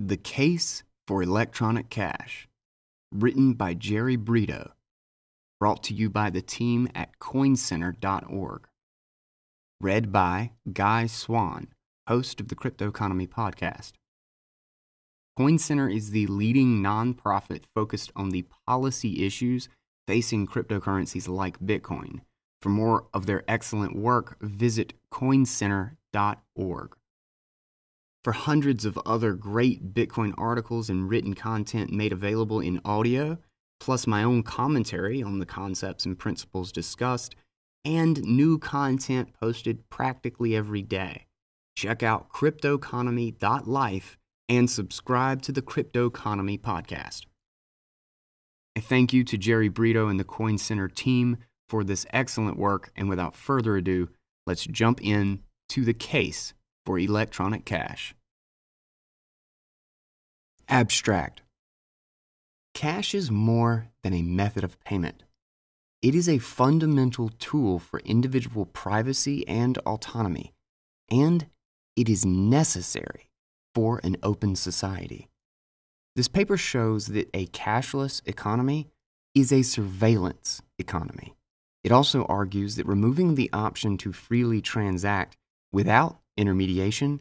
The Case for Electronic Cash, written by Jerry Brito, brought to you by the team at coincenter.org. Read by Guy Swan, host of the Cryptoconomy podcast. CoinCenter is the leading nonprofit focused on the policy issues facing cryptocurrencies like Bitcoin. For more of their excellent work, visit coincenter.org. For hundreds of other great Bitcoin articles and written content made available in audio, plus my own commentary on the concepts and principles discussed, and new content posted practically every day. Check out cryptoconomy.life and subscribe to the Cryptoconomy podcast. A thank you to Jerry Brito and the Coin Center team for this excellent work, and without further ado, let's jump in to the case for electronic cash. Abstract Cash is more than a method of payment. It is a fundamental tool for individual privacy and autonomy, and it is necessary for an open society. This paper shows that a cashless economy is a surveillance economy. It also argues that removing the option to freely transact without intermediation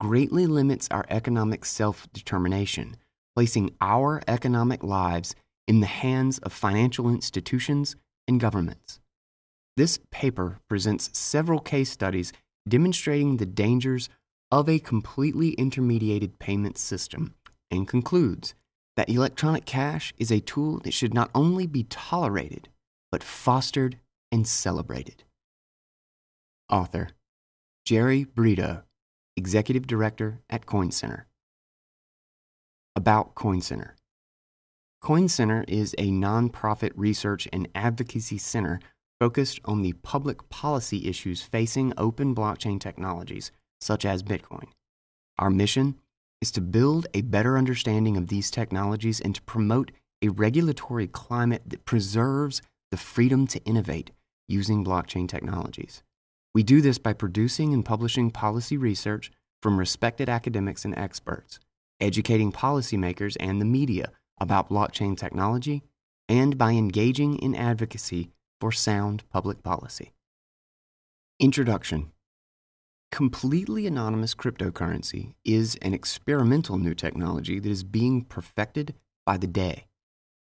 greatly limits our economic self determination, placing our economic lives in the hands of financial institutions and governments. This paper presents several case studies demonstrating the dangers of a completely intermediated payment system and concludes that electronic cash is a tool that should not only be tolerated, but fostered and celebrated. Author Jerry Brito, Executive Director at CoinCenter. About CoinCenter. CoinCenter is a nonprofit research and advocacy center focused on the public policy issues facing open blockchain technologies such as Bitcoin. Our mission is to build a better understanding of these technologies and to promote a regulatory climate that preserves the freedom to innovate using blockchain technologies. We do this by producing and publishing policy research from respected academics and experts, educating policymakers and the media about blockchain technology, and by engaging in advocacy for sound public policy. Introduction Completely anonymous cryptocurrency is an experimental new technology that is being perfected by the day.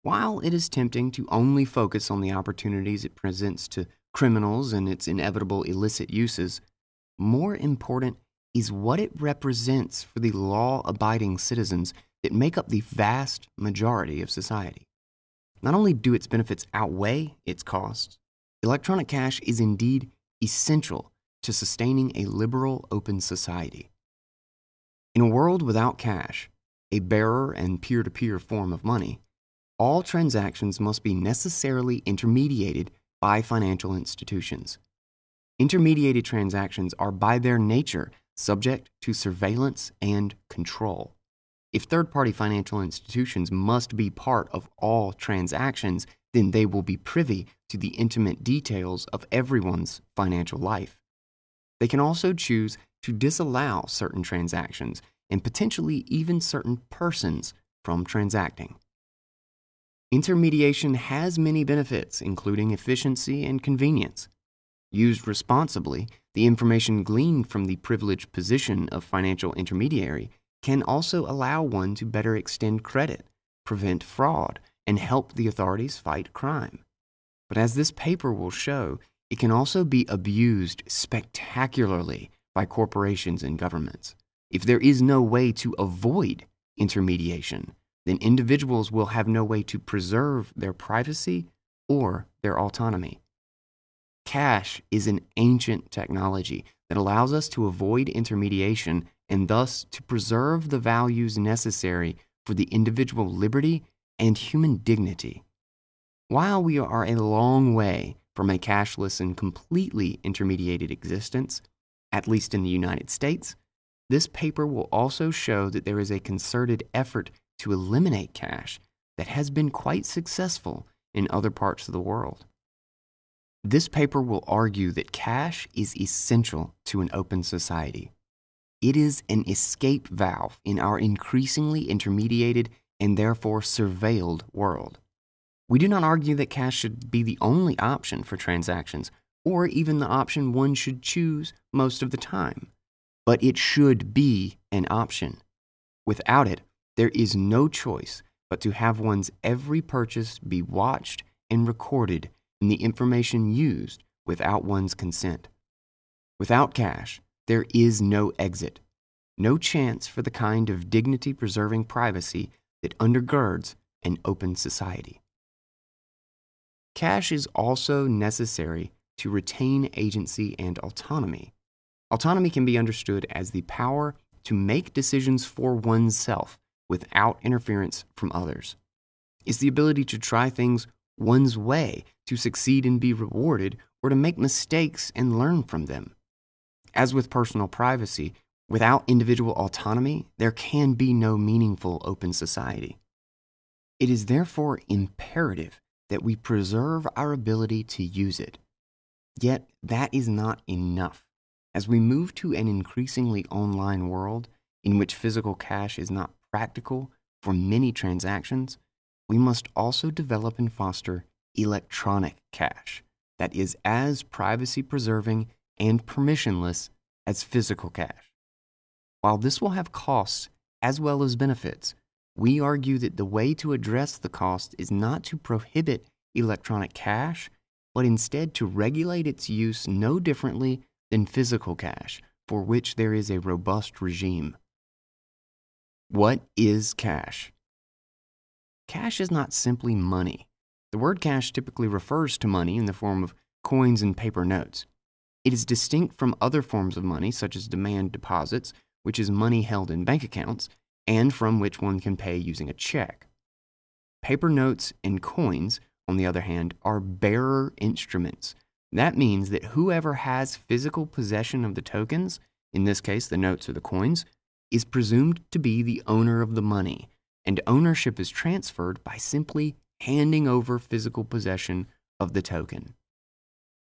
While it is tempting to only focus on the opportunities it presents to criminals and its inevitable illicit uses, more important is what it represents for the law abiding citizens that make up the vast majority of society. Not only do its benefits outweigh its costs, electronic cash is indeed essential to sustaining a liberal, open society. In a world without cash, a bearer and peer to peer form of money, all transactions must be necessarily intermediated by financial institutions. Intermediated transactions are by their nature subject to surveillance and control. If third party financial institutions must be part of all transactions, then they will be privy to the intimate details of everyone's financial life. They can also choose to disallow certain transactions and potentially even certain persons from transacting. Intermediation has many benefits, including efficiency and convenience. Used responsibly, the information gleaned from the privileged position of financial intermediary can also allow one to better extend credit, prevent fraud, and help the authorities fight crime. But as this paper will show, it can also be abused spectacularly by corporations and governments. If there is no way to avoid intermediation, then individuals will have no way to preserve their privacy or their autonomy. Cash is an ancient technology that allows us to avoid intermediation and thus to preserve the values necessary for the individual liberty and human dignity. While we are a long way from a cashless and completely intermediated existence, at least in the United States, this paper will also show that there is a concerted effort to eliminate cash that has been quite successful in other parts of the world. This paper will argue that cash is essential to an open society. it is an escape valve in our increasingly intermediated and therefore surveilled world. We do not argue that cash should be the only option for transactions, or even the option one should choose most of the time, but it should be an option. Without it, there is no choice but to have one's every purchase be watched and recorded and the information used without one's consent. Without cash, there is no exit, no chance for the kind of dignity preserving privacy that undergirds an open society. Cash is also necessary to retain agency and autonomy. Autonomy can be understood as the power to make decisions for oneself without interference from others. It's the ability to try things one's way, to succeed and be rewarded, or to make mistakes and learn from them. As with personal privacy, without individual autonomy, there can be no meaningful open society. It is therefore imperative that we preserve our ability to use it. Yet, that is not enough. As we move to an increasingly online world in which physical cash is not practical for many transactions, we must also develop and foster electronic cash that is as privacy preserving and permissionless as physical cash. While this will have costs as well as benefits, we argue that the way to address the cost is not to prohibit electronic cash, but instead to regulate its use no differently than physical cash, for which there is a robust regime. What is cash? Cash is not simply money. The word cash typically refers to money in the form of coins and paper notes. It is distinct from other forms of money, such as demand deposits, which is money held in bank accounts, and from which one can pay using a check. Paper notes and coins, on the other hand, are bearer instruments. That means that whoever has physical possession of the tokens, in this case the notes or the coins, is presumed to be the owner of the money, and ownership is transferred by simply handing over physical possession of the token.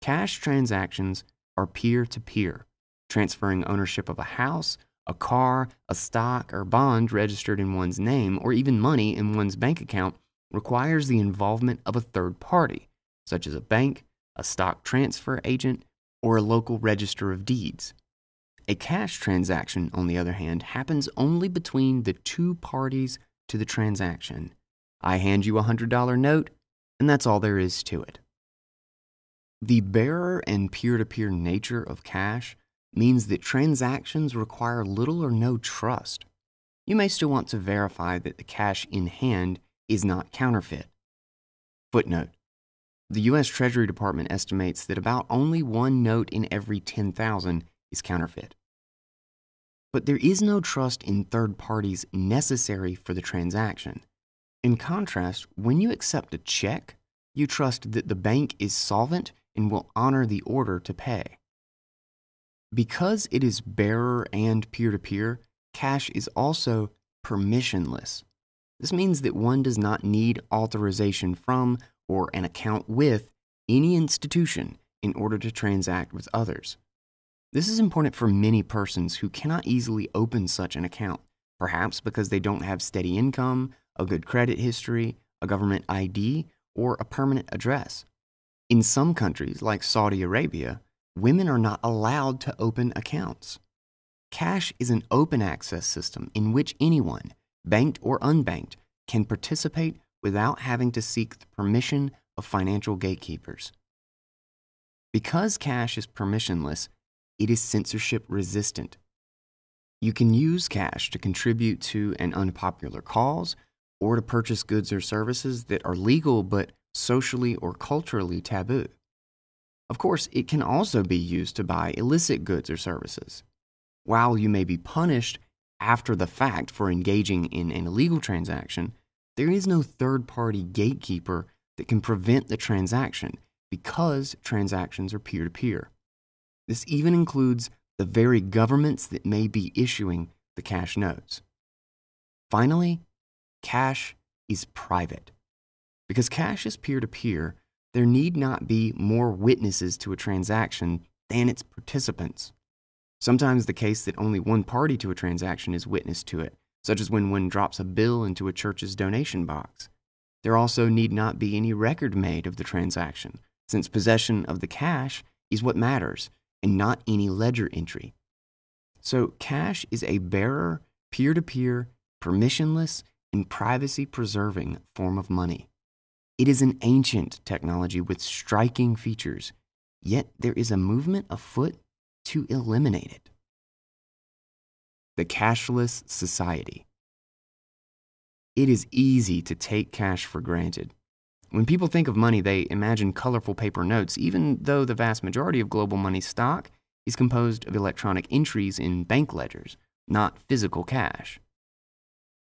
Cash transactions are peer to peer, transferring ownership of a house, a car, a stock, or bond registered in one's name, or even money in one's bank account requires the involvement of a third party, such as a bank, a stock transfer agent, or a local register of deeds. A cash transaction, on the other hand, happens only between the two parties to the transaction. I hand you a $100 note, and that's all there is to it. The bearer and peer to peer nature of cash means that transactions require little or no trust. You may still want to verify that the cash in hand is not counterfeit. Footnote The U.S. Treasury Department estimates that about only one note in every 10,000 is counterfeit. But there is no trust in third parties necessary for the transaction. In contrast, when you accept a check, you trust that the bank is solvent and will honor the order to pay. Because it is bearer and peer to peer, cash is also permissionless. This means that one does not need authorization from or an account with any institution in order to transact with others. This is important for many persons who cannot easily open such an account, perhaps because they don't have steady income, a good credit history, a government ID, or a permanent address. In some countries, like Saudi Arabia, women are not allowed to open accounts. Cash is an open access system in which anyone, banked or unbanked, can participate without having to seek the permission of financial gatekeepers. Because cash is permissionless, it is censorship resistant. You can use cash to contribute to an unpopular cause or to purchase goods or services that are legal but socially or culturally taboo. Of course, it can also be used to buy illicit goods or services. While you may be punished after the fact for engaging in an illegal transaction, there is no third party gatekeeper that can prevent the transaction because transactions are peer to peer. This even includes the very governments that may be issuing the cash notes. Finally, cash is private. Because cash is peer to peer, there need not be more witnesses to a transaction than its participants. Sometimes the case that only one party to a transaction is witness to it, such as when one drops a bill into a church's donation box. There also need not be any record made of the transaction, since possession of the cash is what matters and not any ledger entry. So, cash is a bearer, peer to peer, permissionless, and privacy preserving form of money. It is an ancient technology with striking features, yet there is a movement afoot to eliminate it. The cashless society. It is easy to take cash for granted. When people think of money, they imagine colorful paper notes, even though the vast majority of global money stock is composed of electronic entries in bank ledgers, not physical cash.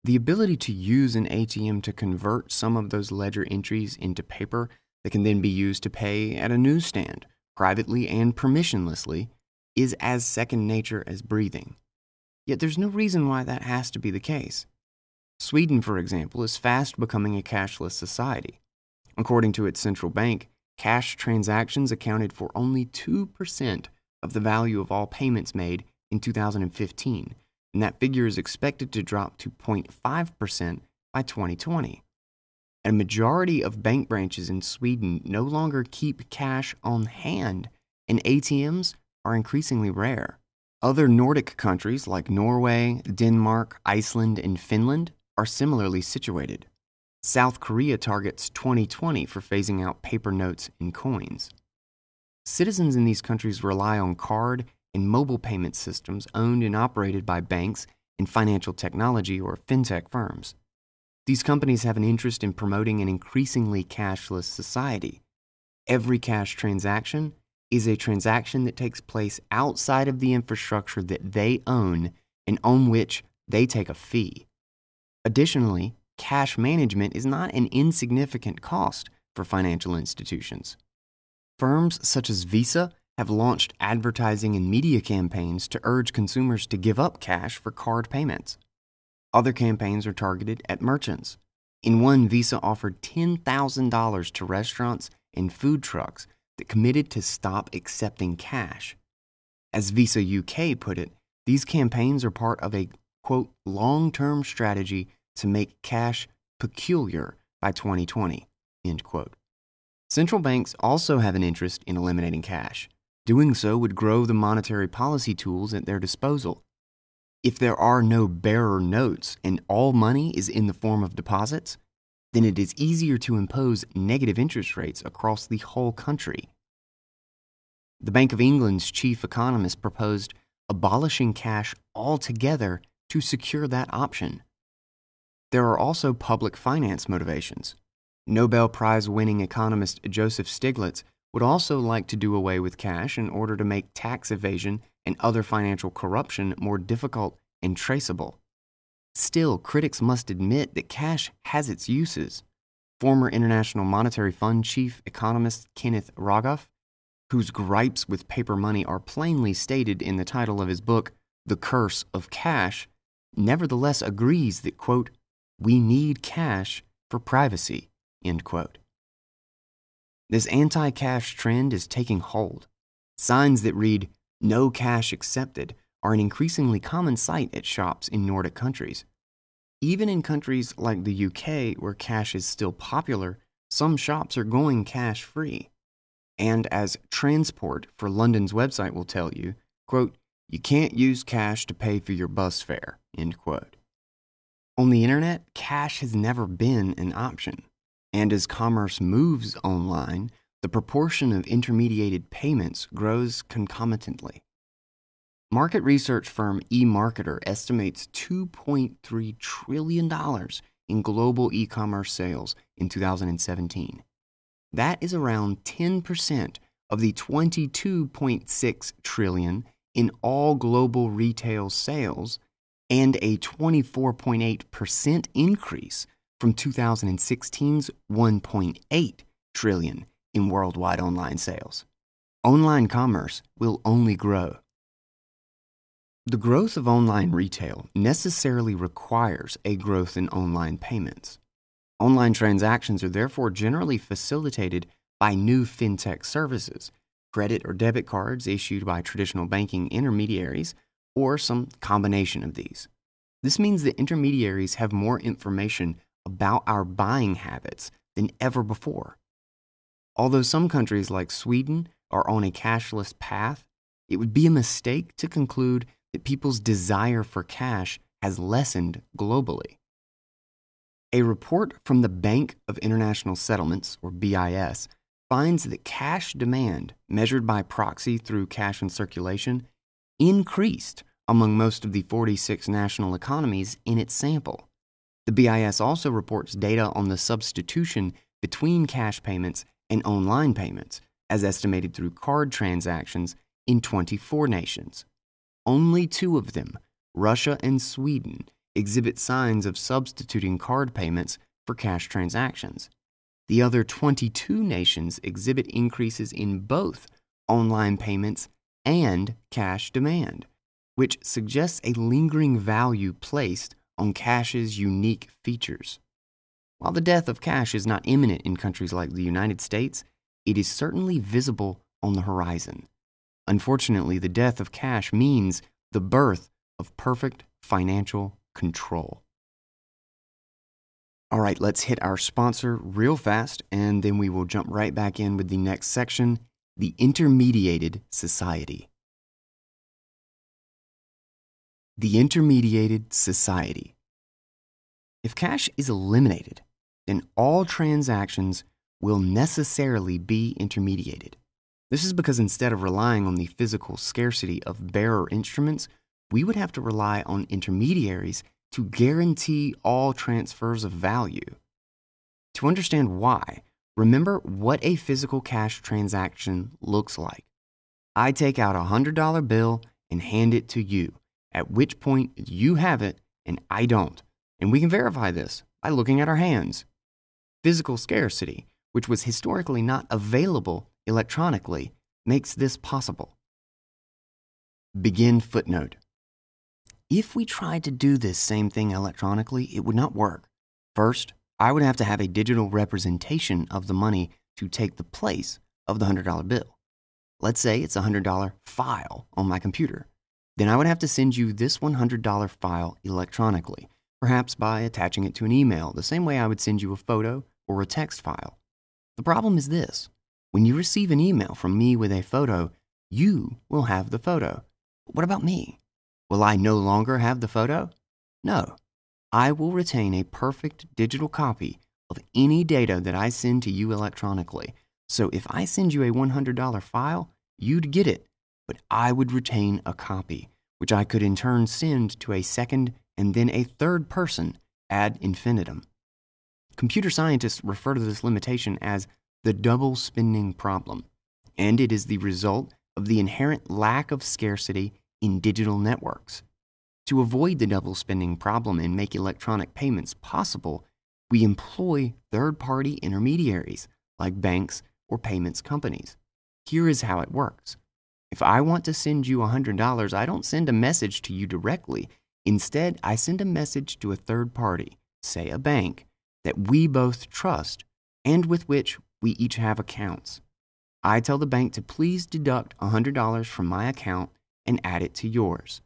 The ability to use an ATM to convert some of those ledger entries into paper that can then be used to pay at a newsstand, privately and permissionlessly, is as second nature as breathing. Yet there's no reason why that has to be the case. Sweden, for example, is fast becoming a cashless society. According to its central bank, cash transactions accounted for only 2% of the value of all payments made in 2015, and that figure is expected to drop to 0.5% by 2020. A majority of bank branches in Sweden no longer keep cash on hand, and ATMs are increasingly rare. Other Nordic countries like Norway, Denmark, Iceland, and Finland are similarly situated. South Korea targets 2020 for phasing out paper notes and coins. Citizens in these countries rely on card and mobile payment systems owned and operated by banks and financial technology or fintech firms. These companies have an interest in promoting an increasingly cashless society. Every cash transaction is a transaction that takes place outside of the infrastructure that they own and on which they take a fee. Additionally, cash management is not an insignificant cost for financial institutions. Firms such as Visa have launched advertising and media campaigns to urge consumers to give up cash for card payments. Other campaigns are targeted at merchants. In one, Visa offered $10,000 to restaurants and food trucks that committed to stop accepting cash. As Visa UK put it, these campaigns are part of a quote long term strategy to make cash peculiar by 2020. End quote. Central banks also have an interest in eliminating cash. Doing so would grow the monetary policy tools at their disposal. If there are no bearer notes and all money is in the form of deposits, then it is easier to impose negative interest rates across the whole country. The Bank of England's chief economist proposed abolishing cash altogether to secure that option. There are also public finance motivations. Nobel Prize winning economist Joseph Stiglitz would also like to do away with cash in order to make tax evasion and other financial corruption more difficult and traceable. Still, critics must admit that cash has its uses. Former International Monetary Fund chief economist Kenneth Rogoff, whose gripes with paper money are plainly stated in the title of his book, The Curse of Cash, nevertheless agrees that, quote, we need cash for privacy, end quote. This anti cash trend is taking hold. Signs that read, no cash accepted, are an increasingly common sight at shops in Nordic countries. Even in countries like the UK, where cash is still popular, some shops are going cash free. And as Transport for London's website will tell you, quote, you can't use cash to pay for your bus fare, end quote. On the internet, cash has never been an option. And as commerce moves online, the proportion of intermediated payments grows concomitantly. Market research firm eMarketer estimates $2.3 trillion in global e commerce sales in 2017. That is around 10% of the 22.6 trillion in all global retail sales and a 24.8% increase from 2016's 1.8 trillion in worldwide online sales. Online commerce will only grow. The growth of online retail necessarily requires a growth in online payments. Online transactions are therefore generally facilitated by new fintech services, credit or debit cards issued by traditional banking intermediaries, or some combination of these. This means that intermediaries have more information about our buying habits than ever before. Although some countries like Sweden are on a cashless path, it would be a mistake to conclude that people's desire for cash has lessened globally. A report from the Bank of International Settlements, or BIS, finds that cash demand, measured by proxy through cash in circulation, increased among most of the 46 national economies in its sample. The BIS also reports data on the substitution between cash payments and online payments, as estimated through card transactions in 24 nations. Only two of them, Russia and Sweden, exhibit signs of substituting card payments for cash transactions. The other 22 nations exhibit increases in both online payments and cash demand, which suggests a lingering value placed on cash's unique features. While the death of cash is not imminent in countries like the United States, it is certainly visible on the horizon. Unfortunately, the death of cash means the birth of perfect financial control. All right, let's hit our sponsor real fast, and then we will jump right back in with the next section the intermediated society. The intermediated society. If cash is eliminated, then all transactions will necessarily be intermediated. This is because instead of relying on the physical scarcity of bearer instruments, we would have to rely on intermediaries to guarantee all transfers of value. To understand why, remember what a physical cash transaction looks like. I take out a $100 bill and hand it to you, at which point you have it and I don't. And we can verify this by looking at our hands. Physical scarcity, which was historically not available electronically, makes this possible. Begin footnote. If we tried to do this same thing electronically, it would not work. First, I would have to have a digital representation of the money to take the place of the $100 bill. Let's say it's a $100 file on my computer. Then I would have to send you this $100 file electronically, perhaps by attaching it to an email, the same way I would send you a photo or a text file. The problem is this when you receive an email from me with a photo, you will have the photo. What about me? Will I no longer have the photo? No. I will retain a perfect digital copy of any data that I send to you electronically. So if I send you a $100 file, you'd get it, but I would retain a copy, which I could in turn send to a second and then a third person ad infinitum. Computer scientists refer to this limitation as the double spending problem, and it is the result of the inherent lack of scarcity in digital networks. To avoid the double spending problem and make electronic payments possible, we employ third party intermediaries like banks or payments companies. Here is how it works. If I want to send you $100, I don't send a message to you directly. Instead, I send a message to a third party, say a bank, that we both trust and with which we each have accounts. I tell the bank to please deduct $100 from my account and add it to yours.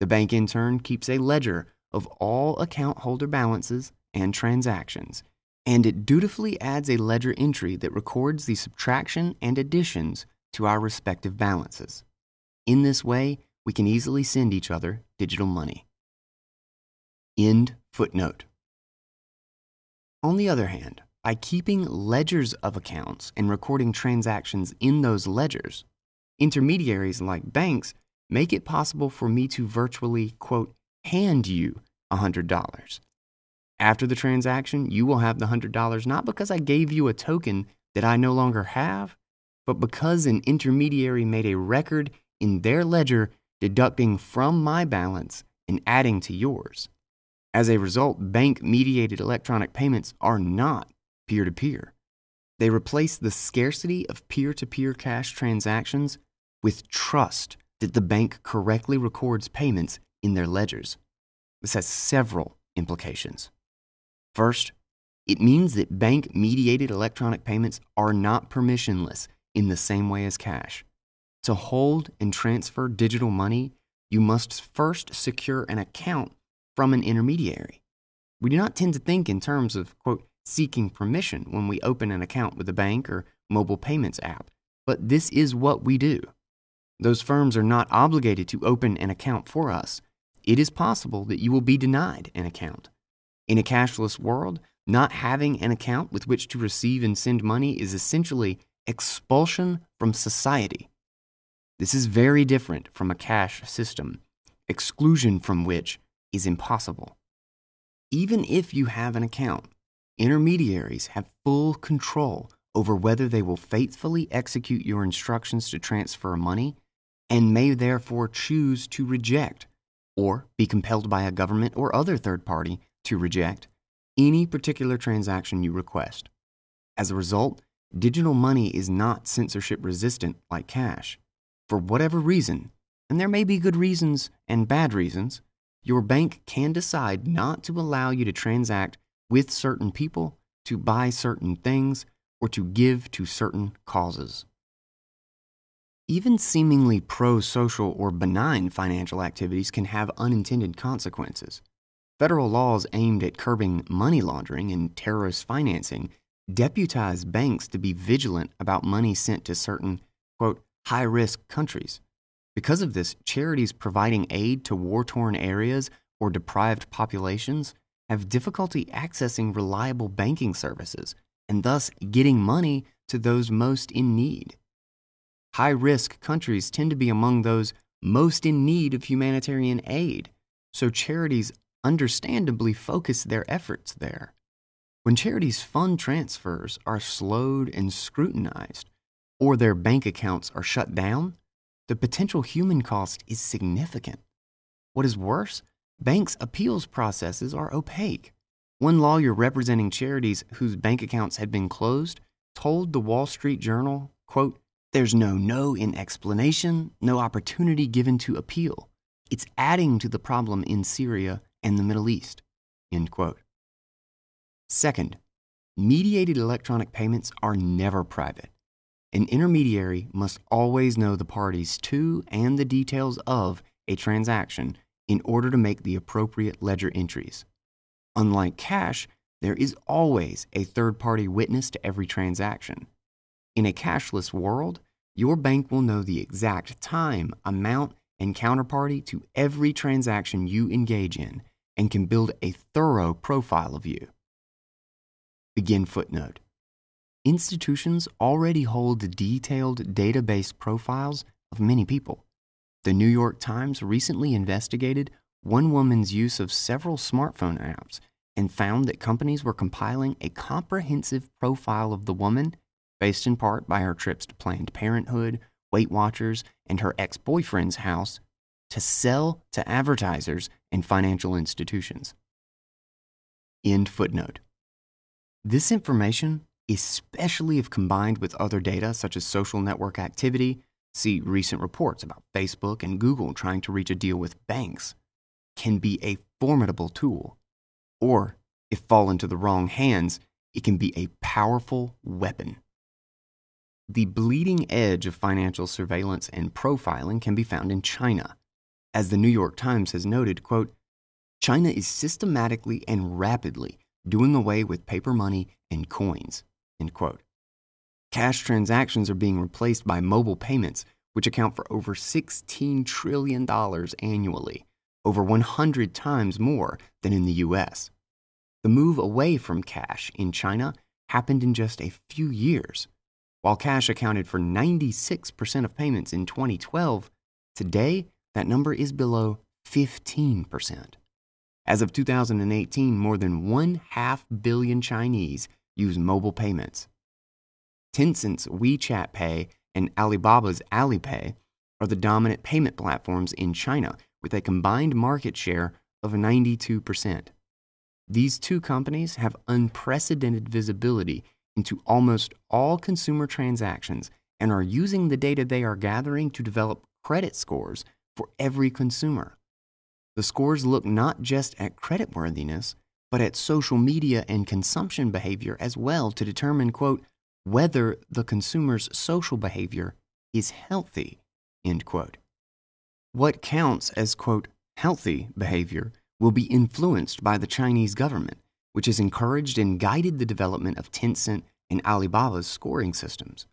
The bank in turn keeps a ledger of all account holder balances and transactions, and it dutifully adds a ledger entry that records the subtraction and additions to our respective balances. In this way, we can easily send each other digital money. End footnote. On the other hand, by keeping ledgers of accounts and recording transactions in those ledgers, intermediaries like banks make it possible for me to virtually, quote, hand you $100. After the transaction, you will have the $100 not because I gave you a token that I no longer have, but because an intermediary made a record in their ledger deducting from my balance and adding to yours. As a result, bank mediated electronic payments are not peer to peer. They replace the scarcity of peer to peer cash transactions with trust that the bank correctly records payments in their ledgers. This has several implications. First, it means that bank mediated electronic payments are not permissionless in the same way as cash. To hold and transfer digital money, you must first secure an account from an intermediary. We do not tend to think in terms of, quote, seeking permission when we open an account with a bank or mobile payments app, but this is what we do. Those firms are not obligated to open an account for us. It is possible that you will be denied an account. In a cashless world, not having an account with which to receive and send money is essentially expulsion from society. This is very different from a cash system, exclusion from which is impossible. Even if you have an account, intermediaries have full control over whether they will faithfully execute your instructions to transfer money and may therefore choose to reject or be compelled by a government or other third party to reject any particular transaction you request. As a result, digital money is not censorship resistant like cash. For whatever reason, and there may be good reasons and bad reasons, your bank can decide not to allow you to transact with certain people, to buy certain things, or to give to certain causes. Even seemingly pro social or benign financial activities can have unintended consequences. Federal laws aimed at curbing money laundering and terrorist financing deputize banks to be vigilant about money sent to certain, quote, high risk countries. Because of this, charities providing aid to war torn areas or deprived populations have difficulty accessing reliable banking services and thus getting money to those most in need. High risk countries tend to be among those most in need of humanitarian aid, so charities understandably focus their efforts there. When charities' fund transfers are slowed and scrutinized, or their bank accounts are shut down, the potential human cost is significant. What is worse, banks' appeals processes are opaque. One lawyer representing charities whose bank accounts had been closed told the Wall Street Journal, quote, there's no no in explanation, no opportunity given to appeal. It's adding to the problem in Syria and the Middle East. End quote. Second, mediated electronic payments are never private. An intermediary must always know the parties to and the details of a transaction in order to make the appropriate ledger entries. Unlike cash, there is always a third party witness to every transaction. In a cashless world, your bank will know the exact time, amount, and counterparty to every transaction you engage in and can build a thorough profile of you. Begin footnote. Institutions already hold detailed database profiles of many people. The New York Times recently investigated one woman's use of several smartphone apps and found that companies were compiling a comprehensive profile of the woman based in part by her trips to Planned Parenthood, Weight Watchers, and her ex boyfriend's house, to sell to advertisers and financial institutions. End footnote. This information, especially if combined with other data such as social network activity, see recent reports about Facebook and Google trying to reach a deal with banks, can be a formidable tool. Or, if fall into the wrong hands, it can be a powerful weapon. The bleeding edge of financial surveillance and profiling can be found in China. As the New York Times has noted, quote, China is systematically and rapidly doing away with paper money and coins. End quote. Cash transactions are being replaced by mobile payments, which account for over $16 trillion annually, over 100 times more than in the US. The move away from cash in China happened in just a few years. While cash accounted for 96% of payments in 2012, today that number is below 15%. As of 2018, more than one half billion Chinese use mobile payments. Tencent's WeChat Pay and Alibaba's Alipay are the dominant payment platforms in China with a combined market share of 92%. These two companies have unprecedented visibility into almost all consumer transactions and are using the data they are gathering to develop credit scores for every consumer. The scores look not just at creditworthiness, but at social media and consumption behavior as well to determine, quote, whether the consumer's social behavior is healthy, end quote. What counts as, quote, healthy behavior will be influenced by the Chinese government, which has encouraged and guided the development of Tencent and Alibaba's scoring systems.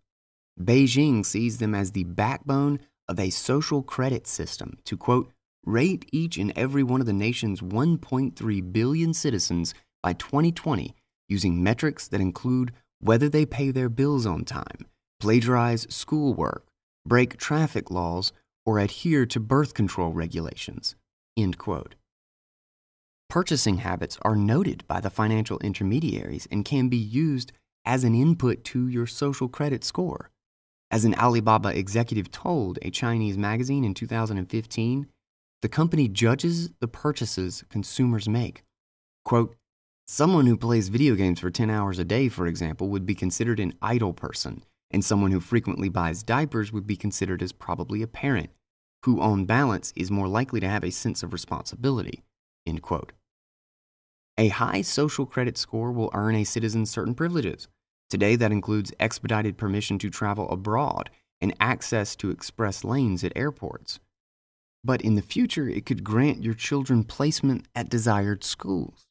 Beijing sees them as the backbone of a social credit system to, quote, rate each and every one of the nation's 1.3 billion citizens by 2020 using metrics that include whether they pay their bills on time, plagiarize schoolwork, break traffic laws, or adhere to birth control regulations. End quote. Purchasing habits are noted by the financial intermediaries and can be used as an input to your social credit score. As an Alibaba executive told a Chinese magazine in 2015, the company judges the purchases consumers make. Quote, Someone who plays video games for 10 hours a day, for example, would be considered an idle person, and someone who frequently buys diapers would be considered as probably a parent, who on balance is more likely to have a sense of responsibility. End quote. A high social credit score will earn a citizen certain privileges, Today, that includes expedited permission to travel abroad and access to express lanes at airports. But in the future, it could grant your children placement at desired schools.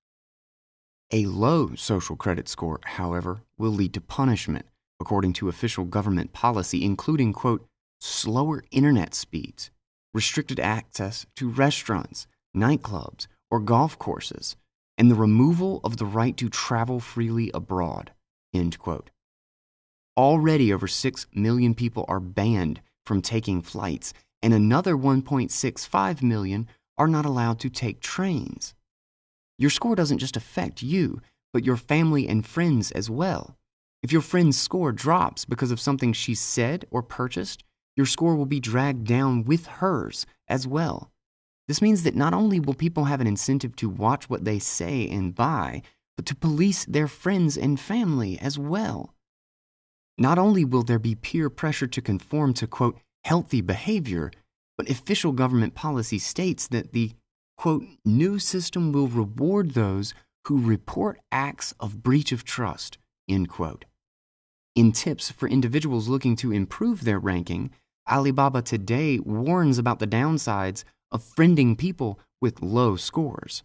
A low social credit score, however, will lead to punishment, according to official government policy, including, quote, slower internet speeds, restricted access to restaurants, nightclubs, or golf courses, and the removal of the right to travel freely abroad. End quote. Already over 6 million people are banned from taking flights, and another 1.65 million are not allowed to take trains. Your score doesn't just affect you, but your family and friends as well. If your friend's score drops because of something she said or purchased, your score will be dragged down with hers as well. This means that not only will people have an incentive to watch what they say and buy, but to police their friends and family as well. Not only will there be peer pressure to conform to, quote, healthy behavior, but official government policy states that the, quote, new system will reward those who report acts of breach of trust, end quote. In tips for individuals looking to improve their ranking, Alibaba today warns about the downsides of friending people with low scores.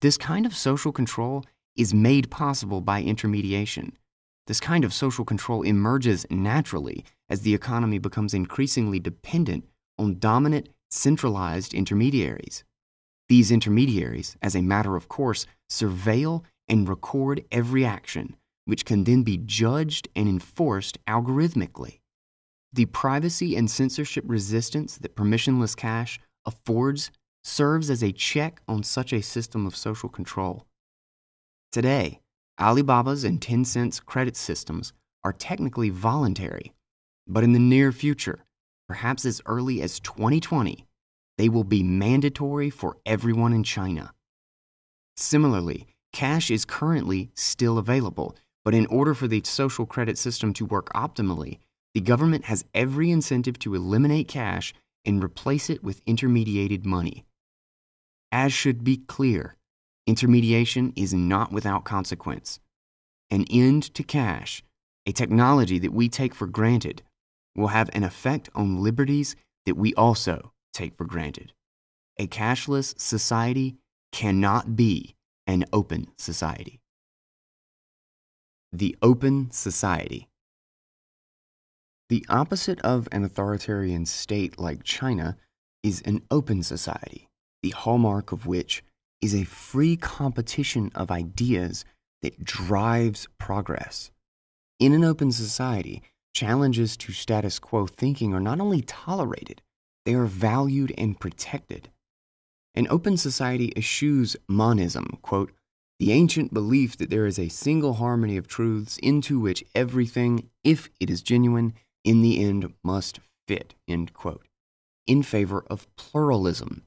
This kind of social control is made possible by intermediation. This kind of social control emerges naturally as the economy becomes increasingly dependent on dominant, centralized intermediaries. These intermediaries, as a matter of course, surveil and record every action, which can then be judged and enforced algorithmically. The privacy and censorship resistance that permissionless cash affords serves as a check on such a system of social control. Today, Alibaba's and Tencent's credit systems are technically voluntary, but in the near future, perhaps as early as 2020, they will be mandatory for everyone in China. Similarly, cash is currently still available, but in order for the social credit system to work optimally, the government has every incentive to eliminate cash and replace it with intermediated money. As should be clear, intermediation is not without consequence. An end to cash, a technology that we take for granted, will have an effect on liberties that we also take for granted. A cashless society cannot be an open society. The Open Society. The opposite of an authoritarian state like China is an open society the hallmark of which is a free competition of ideas that drives progress. In an open society, challenges to status quo thinking are not only tolerated, they are valued and protected. An open society eschews monism, quote, the ancient belief that there is a single harmony of truths into which everything, if it is genuine, in the end must fit, end quote, in favor of pluralism,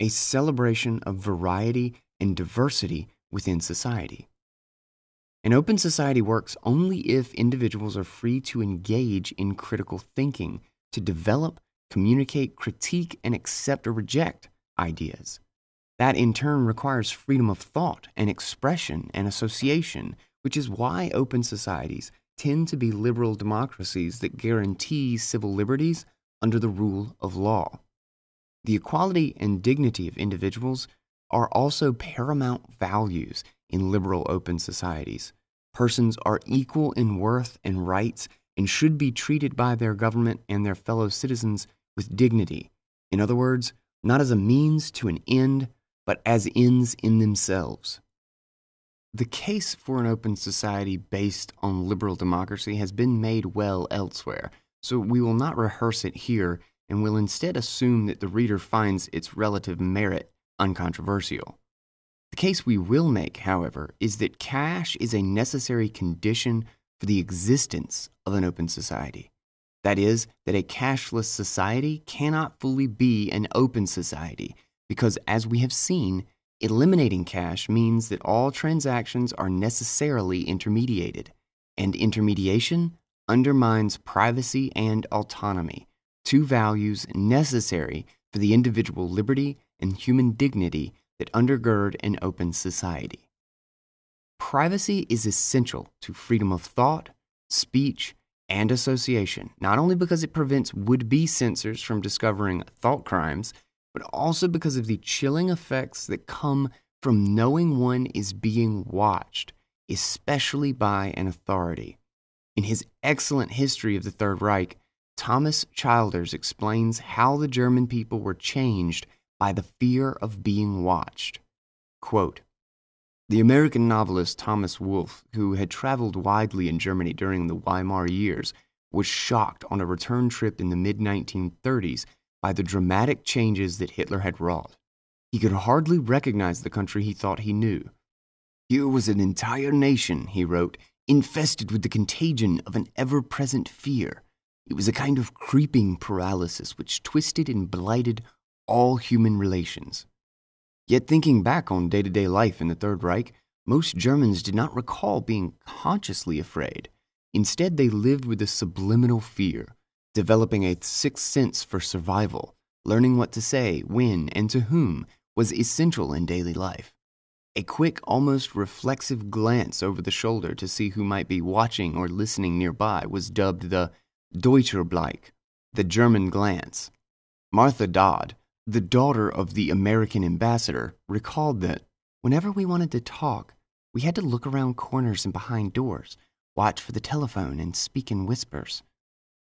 a celebration of variety and diversity within society. An open society works only if individuals are free to engage in critical thinking, to develop, communicate, critique, and accept or reject ideas. That in turn requires freedom of thought and expression and association, which is why open societies tend to be liberal democracies that guarantee civil liberties under the rule of law. The equality and dignity of individuals are also paramount values in liberal open societies. Persons are equal in worth and rights and should be treated by their government and their fellow citizens with dignity. In other words, not as a means to an end, but as ends in themselves. The case for an open society based on liberal democracy has been made well elsewhere, so we will not rehearse it here and will instead assume that the reader finds its relative merit uncontroversial. The case we will make, however, is that cash is a necessary condition for the existence of an open society. That is, that a cashless society cannot fully be an open society, because as we have seen, eliminating cash means that all transactions are necessarily intermediated, and intermediation undermines privacy and autonomy, two values necessary for the individual liberty and human dignity that undergird an open society. Privacy is essential to freedom of thought, speech, and association, not only because it prevents would be censors from discovering thought crimes, but also because of the chilling effects that come from knowing one is being watched, especially by an authority. In his excellent history of the Third Reich, Thomas Childers explains how the German people were changed by the fear of being watched. Quote, the American novelist Thomas Wolfe, who had traveled widely in Germany during the Weimar years, was shocked on a return trip in the mid 1930s by the dramatic changes that Hitler had wrought. He could hardly recognize the country he thought he knew. Here was an entire nation, he wrote, infested with the contagion of an ever present fear. It was a kind of creeping paralysis which twisted and blighted all human relations. Yet, thinking back on day to day life in the Third Reich, most Germans did not recall being consciously afraid. Instead, they lived with a subliminal fear, developing a sixth sense for survival. Learning what to say, when, and to whom was essential in daily life. A quick, almost reflexive glance over the shoulder to see who might be watching or listening nearby was dubbed the Deutscher Blick, the German glance. Martha Dodd, the daughter of the American ambassador, recalled that whenever we wanted to talk, we had to look around corners and behind doors, watch for the telephone, and speak in whispers.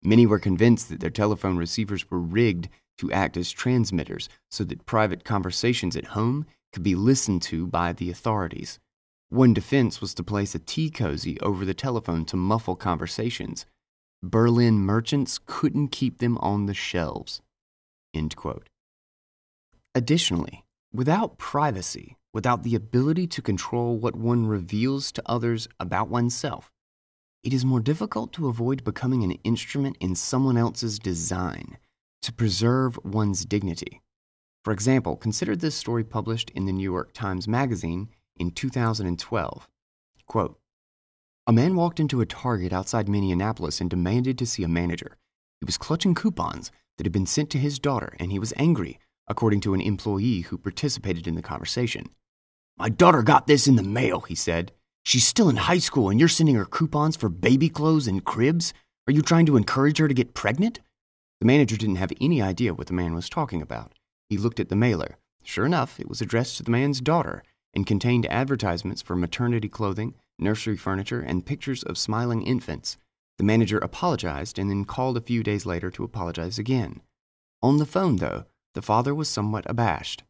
Many were convinced that their telephone receivers were rigged to act as transmitters so that private conversations at home could be listened to by the authorities. One defense was to place a tea cozy over the telephone to muffle conversations. Berlin merchants couldn't keep them on the shelves. Additionally, without privacy, without the ability to control what one reveals to others about oneself, it is more difficult to avoid becoming an instrument in someone else's design to preserve one's dignity. For example, consider this story published in the New York Times Magazine in 2012. Quote, a man walked into a Target outside Minneapolis and demanded to see a manager. He was clutching coupons that had been sent to his daughter, and he was angry, according to an employee who participated in the conversation. My daughter got this in the mail, he said. She's still in high school, and you're sending her coupons for baby clothes and cribs? Are you trying to encourage her to get pregnant? The manager didn't have any idea what the man was talking about. He looked at the mailer. Sure enough, it was addressed to the man's daughter and contained advertisements for maternity clothing, nursery furniture, and pictures of smiling infants. The manager apologized and then called a few days later to apologize again. On the phone, though, the father was somewhat abashed.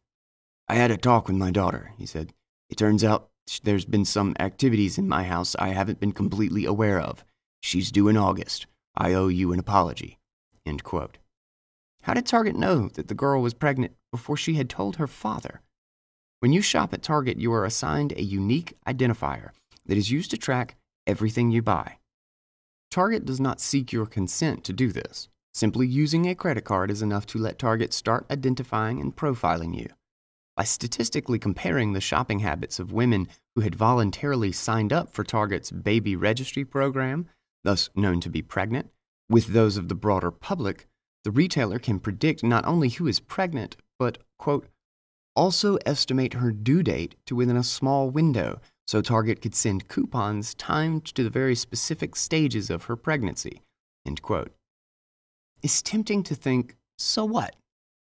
I had a talk with my daughter, he said. It turns out there's been some activities in my house I haven't been completely aware of. She's due in August. I owe you an apology. How did Target know that the girl was pregnant before she had told her father? When you shop at Target, you are assigned a unique identifier that is used to track everything you buy. Target does not seek your consent to do this. Simply using a credit card is enough to let Target start identifying and profiling you. By statistically comparing the shopping habits of women who had voluntarily signed up for Target's baby registry program, thus known to be pregnant, with those of the broader public, the retailer can predict not only who is pregnant, but, quote, also estimate her due date to within a small window so Target could send coupons timed to the very specific stages of her pregnancy. End quote. It's tempting to think, so what?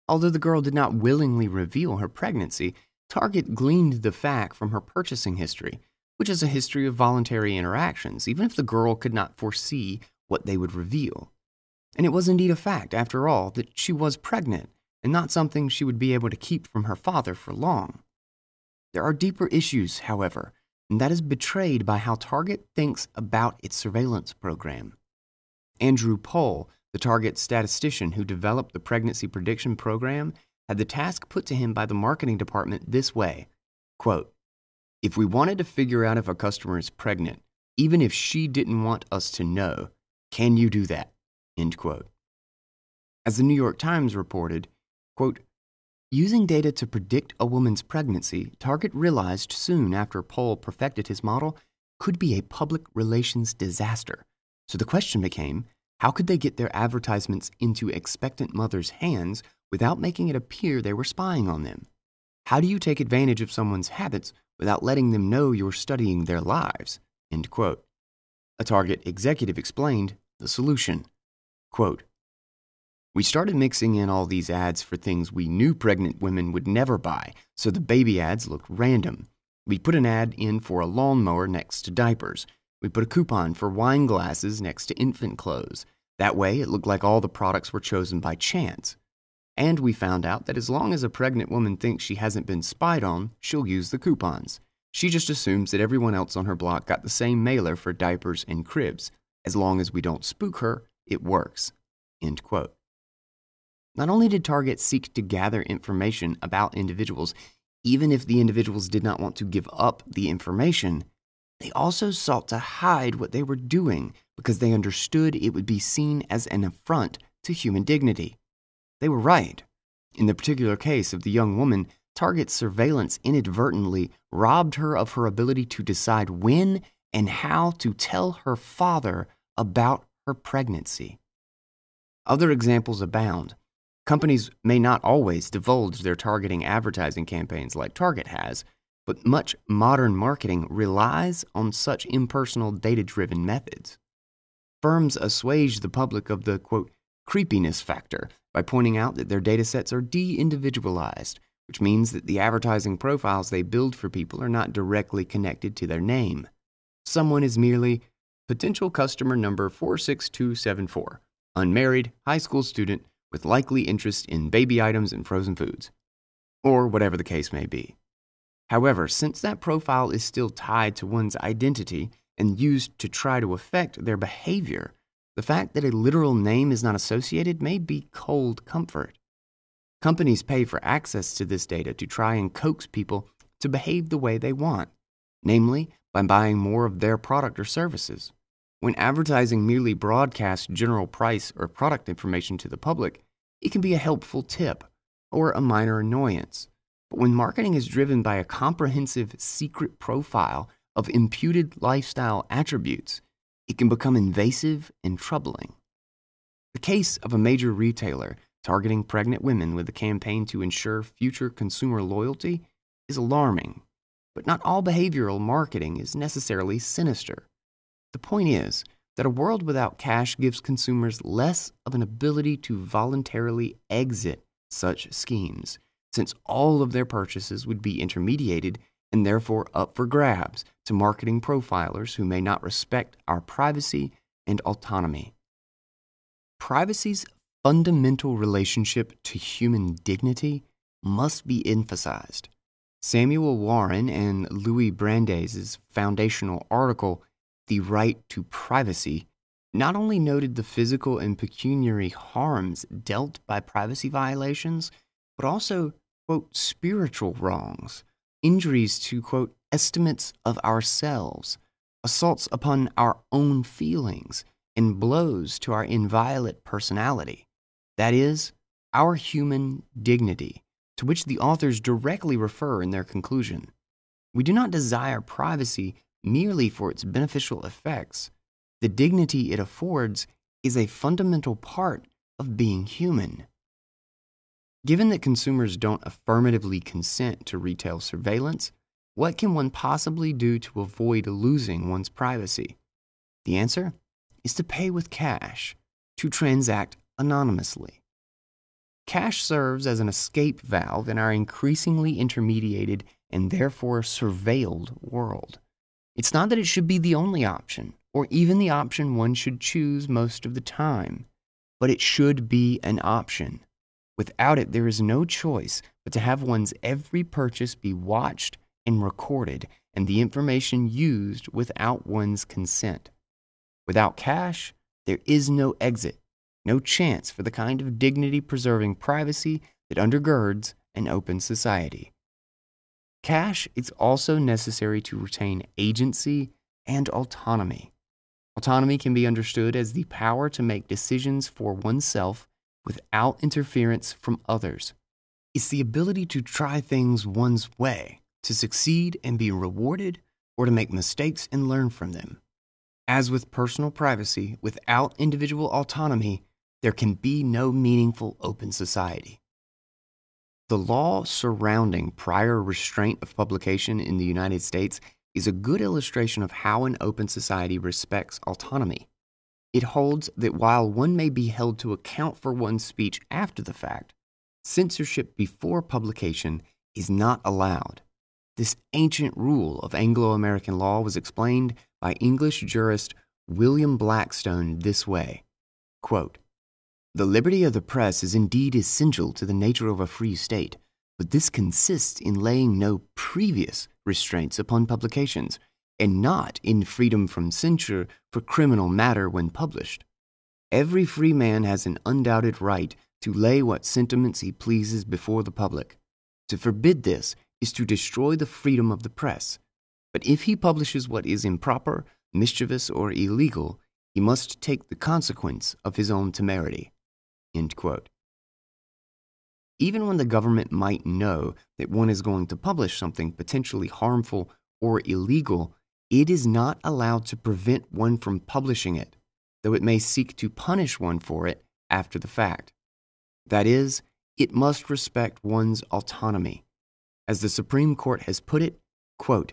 Although the girl did not willingly reveal her pregnancy, Target gleaned the fact from her purchasing history, which is a history of voluntary interactions, even if the girl could not foresee what they would reveal. And it was indeed a fact, after all, that she was pregnant, and not something she would be able to keep from her father for long. There are deeper issues, however, and that is betrayed by how Target thinks about its surveillance program. Andrew Pole, the Target statistician who developed the pregnancy prediction program, had the task put to him by the marketing department this way quote, If we wanted to figure out if a customer is pregnant, even if she didn't want us to know, can you do that? End quote. As the New York Times reported, quote, Using data to predict a woman's pregnancy, Target realized soon after Pole perfected his model could be a public relations disaster. So the question became how could they get their advertisements into expectant mothers' hands without making it appear they were spying on them? How do you take advantage of someone's habits without letting them know you're studying their lives? End quote. A Target executive explained the solution. Quote, we started mixing in all these ads for things we knew pregnant women would never buy, so the baby ads looked random. We put an ad in for a lawnmower next to diapers. We put a coupon for wine glasses next to infant clothes. That way, it looked like all the products were chosen by chance. And we found out that as long as a pregnant woman thinks she hasn't been spied on, she'll use the coupons. She just assumes that everyone else on her block got the same mailer for diapers and cribs. As long as we don't spook her, it works. End quote. Not only did Target seek to gather information about individuals, even if the individuals did not want to give up the information, they also sought to hide what they were doing because they understood it would be seen as an affront to human dignity. They were right. In the particular case of the young woman, Target's surveillance inadvertently robbed her of her ability to decide when and how to tell her father about her pregnancy. Other examples abound. Companies may not always divulge their targeting advertising campaigns like Target has, but much modern marketing relies on such impersonal data driven methods. Firms assuage the public of the quote, creepiness factor by pointing out that their data sets are de individualized, which means that the advertising profiles they build for people are not directly connected to their name. Someone is merely potential customer number 46274, unmarried, high school student, with likely interest in baby items and frozen foods, or whatever the case may be. However, since that profile is still tied to one's identity and used to try to affect their behavior, the fact that a literal name is not associated may be cold comfort. Companies pay for access to this data to try and coax people to behave the way they want, namely by buying more of their product or services. When advertising merely broadcasts general price or product information to the public, it can be a helpful tip or a minor annoyance. But when marketing is driven by a comprehensive secret profile of imputed lifestyle attributes, it can become invasive and troubling. The case of a major retailer targeting pregnant women with a campaign to ensure future consumer loyalty is alarming, but not all behavioral marketing is necessarily sinister. The point is that a world without cash gives consumers less of an ability to voluntarily exit such schemes, since all of their purchases would be intermediated and therefore up for grabs to marketing profilers who may not respect our privacy and autonomy. Privacy's fundamental relationship to human dignity must be emphasized. Samuel Warren and Louis Brandeis' foundational article the right to privacy, not only noted the physical and pecuniary harms dealt by privacy violations, but also, quote, spiritual wrongs, injuries to, quote, estimates of ourselves, assaults upon our own feelings, and blows to our inviolate personality. That is, our human dignity, to which the authors directly refer in their conclusion. We do not desire privacy merely for its beneficial effects, the dignity it affords is a fundamental part of being human. Given that consumers don't affirmatively consent to retail surveillance, what can one possibly do to avoid losing one's privacy? The answer is to pay with cash, to transact anonymously. Cash serves as an escape valve in our increasingly intermediated and therefore surveilled world. It's not that it should be the only option, or even the option one should choose most of the time, but it should be an option. Without it, there is no choice but to have one's every purchase be watched and recorded, and the information used without one's consent. Without cash, there is no exit, no chance for the kind of dignity preserving privacy that undergirds an open society. Cash is also necessary to retain agency and autonomy. Autonomy can be understood as the power to make decisions for oneself without interference from others. It's the ability to try things one's way, to succeed and be rewarded, or to make mistakes and learn from them. As with personal privacy, without individual autonomy, there can be no meaningful open society. The law surrounding prior restraint of publication in the United States is a good illustration of how an open society respects autonomy. It holds that while one may be held to account for one's speech after the fact, censorship before publication is not allowed. This ancient rule of Anglo American law was explained by English jurist William Blackstone this way quote, the liberty of the press is indeed essential to the nature of a free state, but this consists in laying no previous restraints upon publications, and not in freedom from censure for criminal matter when published. Every free man has an undoubted right to lay what sentiments he pleases before the public. To forbid this is to destroy the freedom of the press. But if he publishes what is improper, mischievous, or illegal, he must take the consequence of his own temerity. End quote. Even when the government might know that one is going to publish something potentially harmful or illegal, it is not allowed to prevent one from publishing it, though it may seek to punish one for it after the fact. That is, it must respect one's autonomy. As the Supreme Court has put it, quote,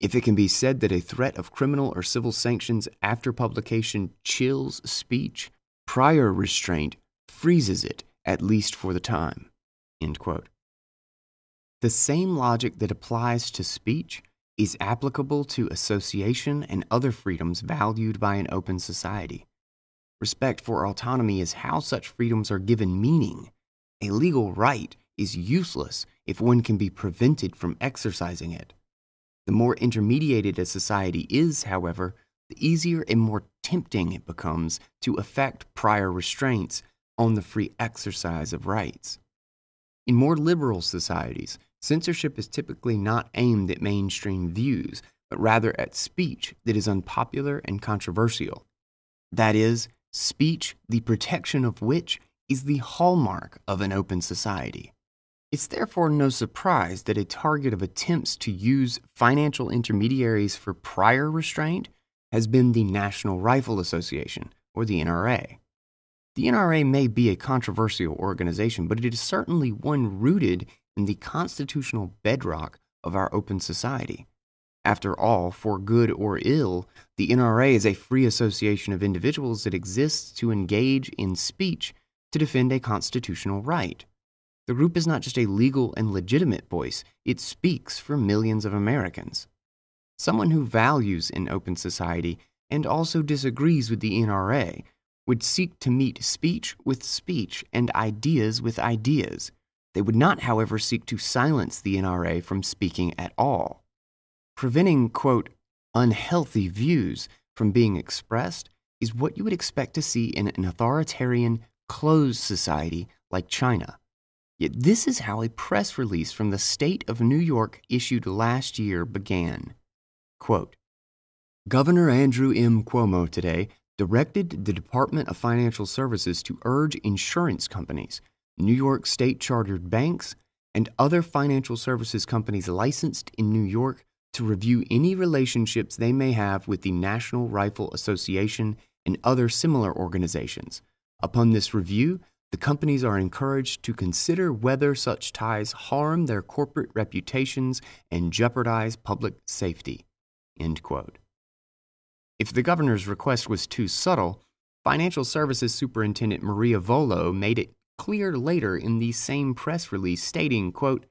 if it can be said that a threat of criminal or civil sanctions after publication chills speech, prior restraint freezes it, at least for the time. The same logic that applies to speech is applicable to association and other freedoms valued by an open society. Respect for autonomy is how such freedoms are given meaning. A legal right is useless if one can be prevented from exercising it. The more intermediated a society is, however, the easier and more tempting it becomes to effect prior restraints on the free exercise of rights. In more liberal societies, censorship is typically not aimed at mainstream views, but rather at speech that is unpopular and controversial. That is, speech the protection of which is the hallmark of an open society. It's therefore no surprise that a target of attempts to use financial intermediaries for prior restraint has been the National Rifle Association, or the NRA. The NRA may be a controversial organization, but it is certainly one rooted in the constitutional bedrock of our open society. After all, for good or ill, the NRA is a free association of individuals that exists to engage in speech to defend a constitutional right. The group is not just a legal and legitimate voice, it speaks for millions of Americans. Someone who values an open society and also disagrees with the NRA would seek to meet speech with speech and ideas with ideas. They would not, however, seek to silence the NRA from speaking at all. Preventing, quote, unhealthy views from being expressed is what you would expect to see in an authoritarian, closed society like China. Yet this is how a press release from the state of New York issued last year began. Quote, Governor Andrew M. Cuomo today directed the Department of Financial Services to urge insurance companies, New York state chartered banks, and other financial services companies licensed in New York to review any relationships they may have with the National Rifle Association and other similar organizations. Upon this review, the companies are encouraged to consider whether such ties harm their corporate reputations and jeopardize public safety. End quote. If the governor's request was too subtle, Financial Services Superintendent Maria Vullo made it clear later in the same press release stating, quote,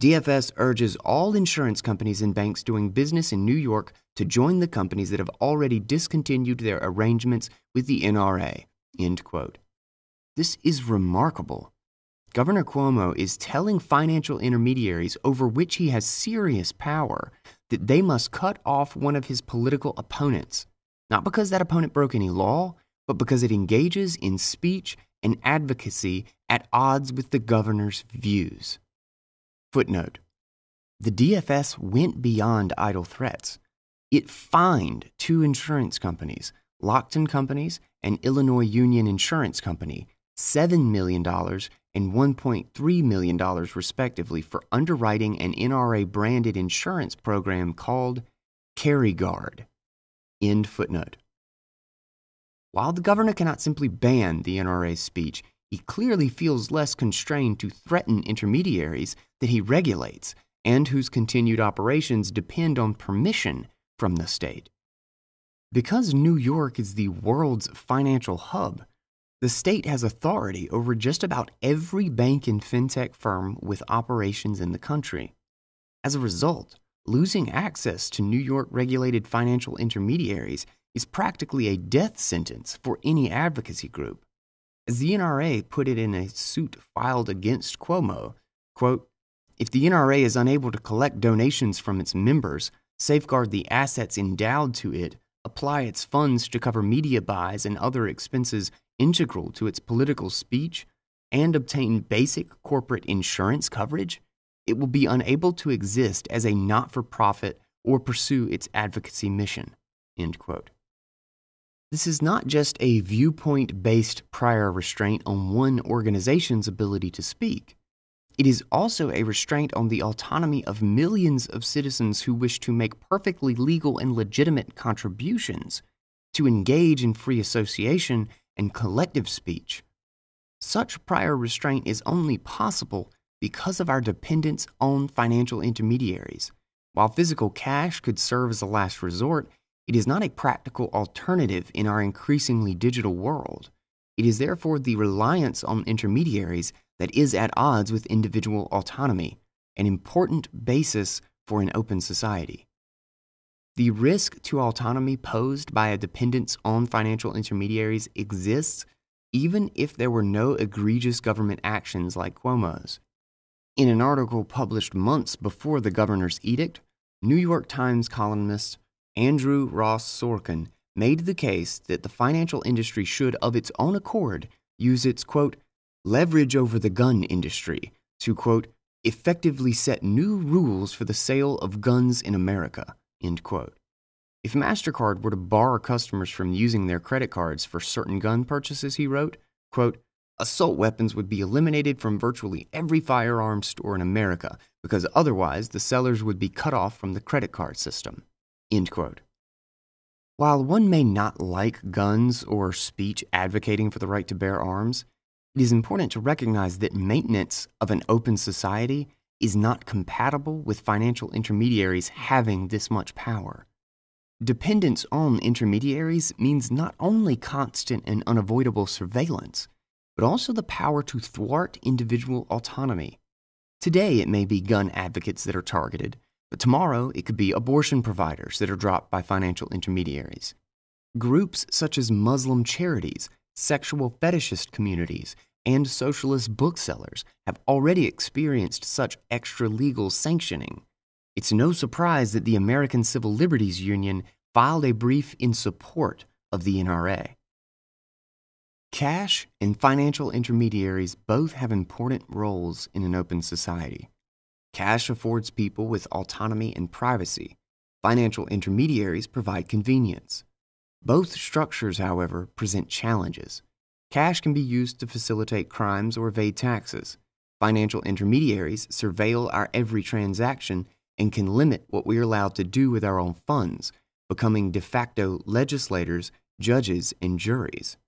DFS urges all insurance companies and banks doing business in New York to join the companies that have already discontinued their arrangements with the NRA. End quote. This is remarkable. Governor Cuomo is telling financial intermediaries over which he has serious power that they must cut off one of his political opponents, not because that opponent broke any law, but because it engages in speech and advocacy at odds with the governor's views. Footnote The DFS went beyond idle threats. It fined two insurance companies, Lockton Companies and Illinois Union Insurance Company, $7 million and $1.3 million, respectively, for underwriting an NRA branded insurance program called CarryGuard. End footnote. While the governor cannot simply ban the NRA's speech, he clearly feels less constrained to threaten intermediaries that he regulates and whose continued operations depend on permission from the state. Because New York is the world's financial hub, the state has authority over just about every bank and fintech firm with operations in the country. As a result, losing access to New York regulated financial intermediaries is practically a death sentence for any advocacy group. As the NRA put it in a suit filed against Cuomo, quote, if the NRA is unable to collect donations from its members, safeguard the assets endowed to it, apply its funds to cover media buys and other expenses integral to its political speech and obtain basic corporate insurance coverage, it will be unable to exist as a not for profit or pursue its advocacy mission. This is not just a viewpoint based prior restraint on one organization's ability to speak. It is also a restraint on the autonomy of millions of citizens who wish to make perfectly legal and legitimate contributions, to engage in free association and collective speech. Such prior restraint is only possible because of our dependence on financial intermediaries. While physical cash could serve as a last resort, it is not a practical alternative in our increasingly digital world. It is therefore the reliance on intermediaries that is at odds with individual autonomy, an important basis for an open society. The risk to autonomy posed by a dependence on financial intermediaries exists even if there were no egregious government actions like Cuomo's. In an article published months before the governor's edict, New York Times columnist Andrew Ross Sorkin made the case that the financial industry should, of its own accord, use its, quote, leverage over the gun industry to, quote, effectively set new rules for the sale of guns in America, End quote. If MasterCard were to bar customers from using their credit cards for certain gun purchases, he wrote, quote, assault weapons would be eliminated from virtually every firearms store in America because otherwise the sellers would be cut off from the credit card system. End quote. While one may not like guns or speech advocating for the right to bear arms, it is important to recognize that maintenance of an open society is not compatible with financial intermediaries having this much power. Dependence on intermediaries means not only constant and unavoidable surveillance, but also the power to thwart individual autonomy. Today, it may be gun advocates that are targeted, but tomorrow it could be abortion providers that are dropped by financial intermediaries. Groups such as Muslim charities, sexual fetishist communities, and socialist booksellers have already experienced such extra legal sanctioning. It's no surprise that the American Civil Liberties Union filed a brief in support of the NRA. Cash and financial intermediaries both have important roles in an open society. Cash affords people with autonomy and privacy. Financial intermediaries provide convenience. Both structures, however, present challenges. Cash can be used to facilitate crimes or evade taxes. Financial intermediaries surveil our every transaction and can limit what we are allowed to do with our own funds, becoming de facto legislators, judges, and juries.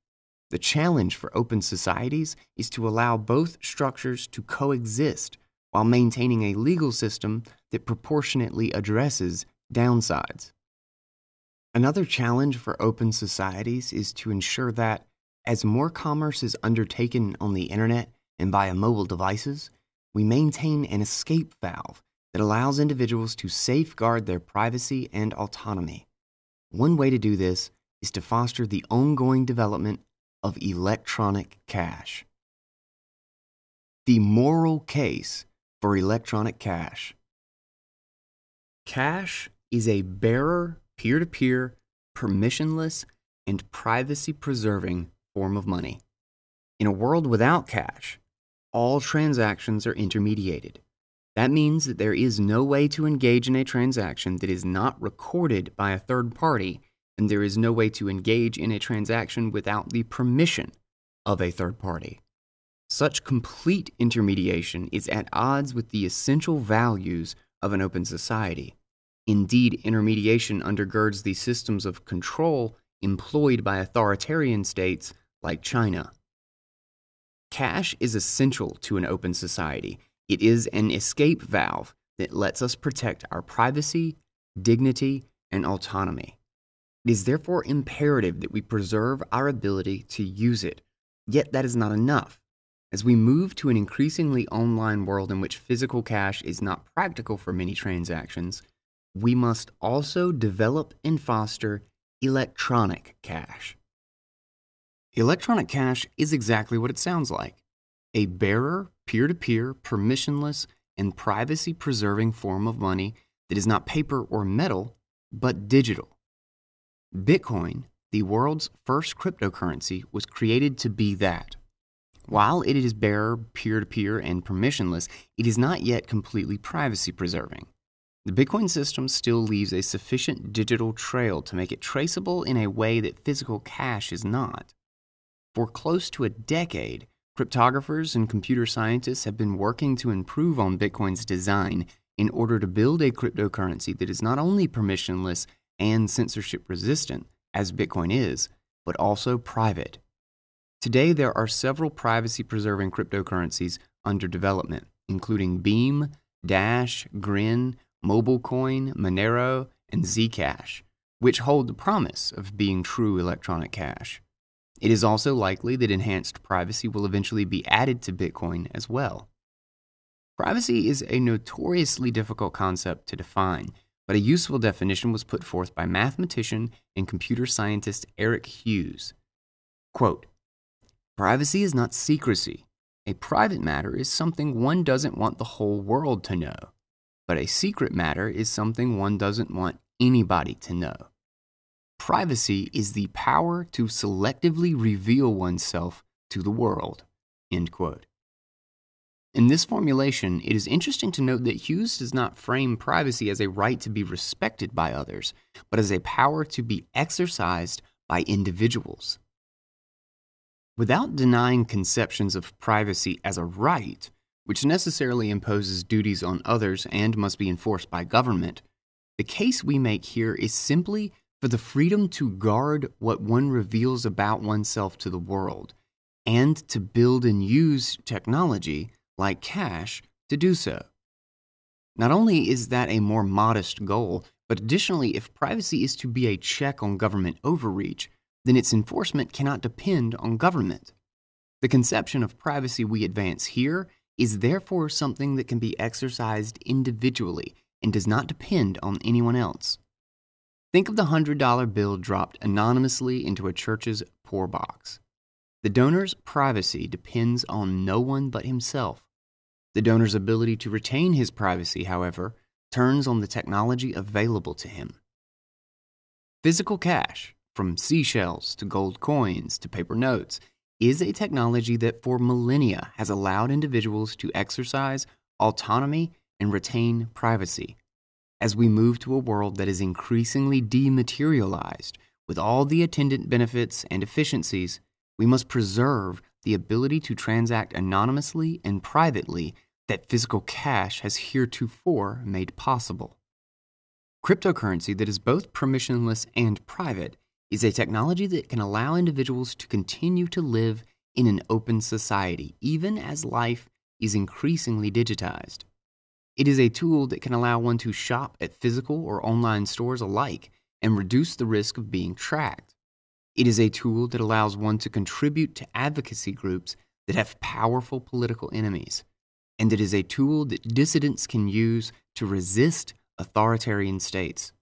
The challenge for open societies is to allow both structures to coexist while maintaining a legal system that proportionately addresses downsides. Another challenge for open societies is to ensure that, as more commerce is undertaken on the internet and via mobile devices, we maintain an escape valve that allows individuals to safeguard their privacy and autonomy. One way to do this is to foster the ongoing development of electronic cash. The moral case for electronic cash. Cash is a bearer, peer to peer, permissionless, and privacy preserving form of money. In a world without cash, all transactions are intermediated. That means that there is no way to engage in a transaction that is not recorded by a third party, and there is no way to engage in a transaction without the permission of a third party. Such complete intermediation is at odds with the essential values of an open society. Indeed, intermediation undergirds the systems of control employed by authoritarian states like China. Cash is essential to an open society. It is an escape valve that lets us protect our privacy, dignity, and autonomy. It is therefore imperative that we preserve our ability to use it. Yet that is not enough. As we move to an increasingly online world in which physical cash is not practical for many transactions, we must also develop and foster electronic cash. Electronic cash is exactly what it sounds like a bearer, peer to peer, permissionless, and privacy preserving form of money that is not paper or metal, but digital. Bitcoin, the world's first cryptocurrency, was created to be that. While it is bearer, peer to peer, and permissionless, it is not yet completely privacy preserving. The Bitcoin system still leaves a sufficient digital trail to make it traceable in a way that physical cash is not. For close to a decade, cryptographers and computer scientists have been working to improve on Bitcoin's design in order to build a cryptocurrency that is not only permissionless and censorship resistant, as Bitcoin is, but also private. Today, there are several privacy preserving cryptocurrencies under development, including Beam, Dash, Grin, MobileCoin, Monero, and Zcash, which hold the promise of being true electronic cash. It is also likely that enhanced privacy will eventually be added to Bitcoin as well. Privacy is a notoriously difficult concept to define, but a useful definition was put forth by mathematician and computer scientist Eric Hughes. Quote, Privacy is not secrecy. A private matter is something one doesn't want the whole world to know, but a secret matter is something one doesn't want anybody to know. Privacy is the power to selectively reveal oneself to the world. End quote. In this formulation, it is interesting to note that Hughes does not frame privacy as a right to be respected by others, but as a power to be exercised by individuals. Without denying conceptions of privacy as a right, which necessarily imposes duties on others and must be enforced by government, the case we make here is simply for the freedom to guard what one reveals about oneself to the world, and to build and use technology like cash to do so. Not only is that a more modest goal, but additionally, if privacy is to be a check on government overreach, then its enforcement cannot depend on government. The conception of privacy we advance here is therefore something that can be exercised individually and does not depend on anyone else. Think of the $100 bill dropped anonymously into a church's poor box. The donor's privacy depends on no one but himself. The donor's ability to retain his privacy, however, turns on the technology available to him. Physical cash, from seashells to gold coins to paper notes, is a technology that for millennia has allowed individuals to exercise autonomy and retain privacy. As we move to a world that is increasingly dematerialized, with all the attendant benefits and efficiencies, we must preserve the ability to transact anonymously and privately that physical cash has heretofore made possible. Cryptocurrency that is both permissionless and private is a technology that can allow individuals to continue to live in an open society, even as life is increasingly digitized. It is a tool that can allow one to shop at physical or online stores alike and reduce the risk of being tracked. It is a tool that allows one to contribute to advocacy groups that have powerful political enemies. And it is a tool that dissidents can use to resist authoritarian states.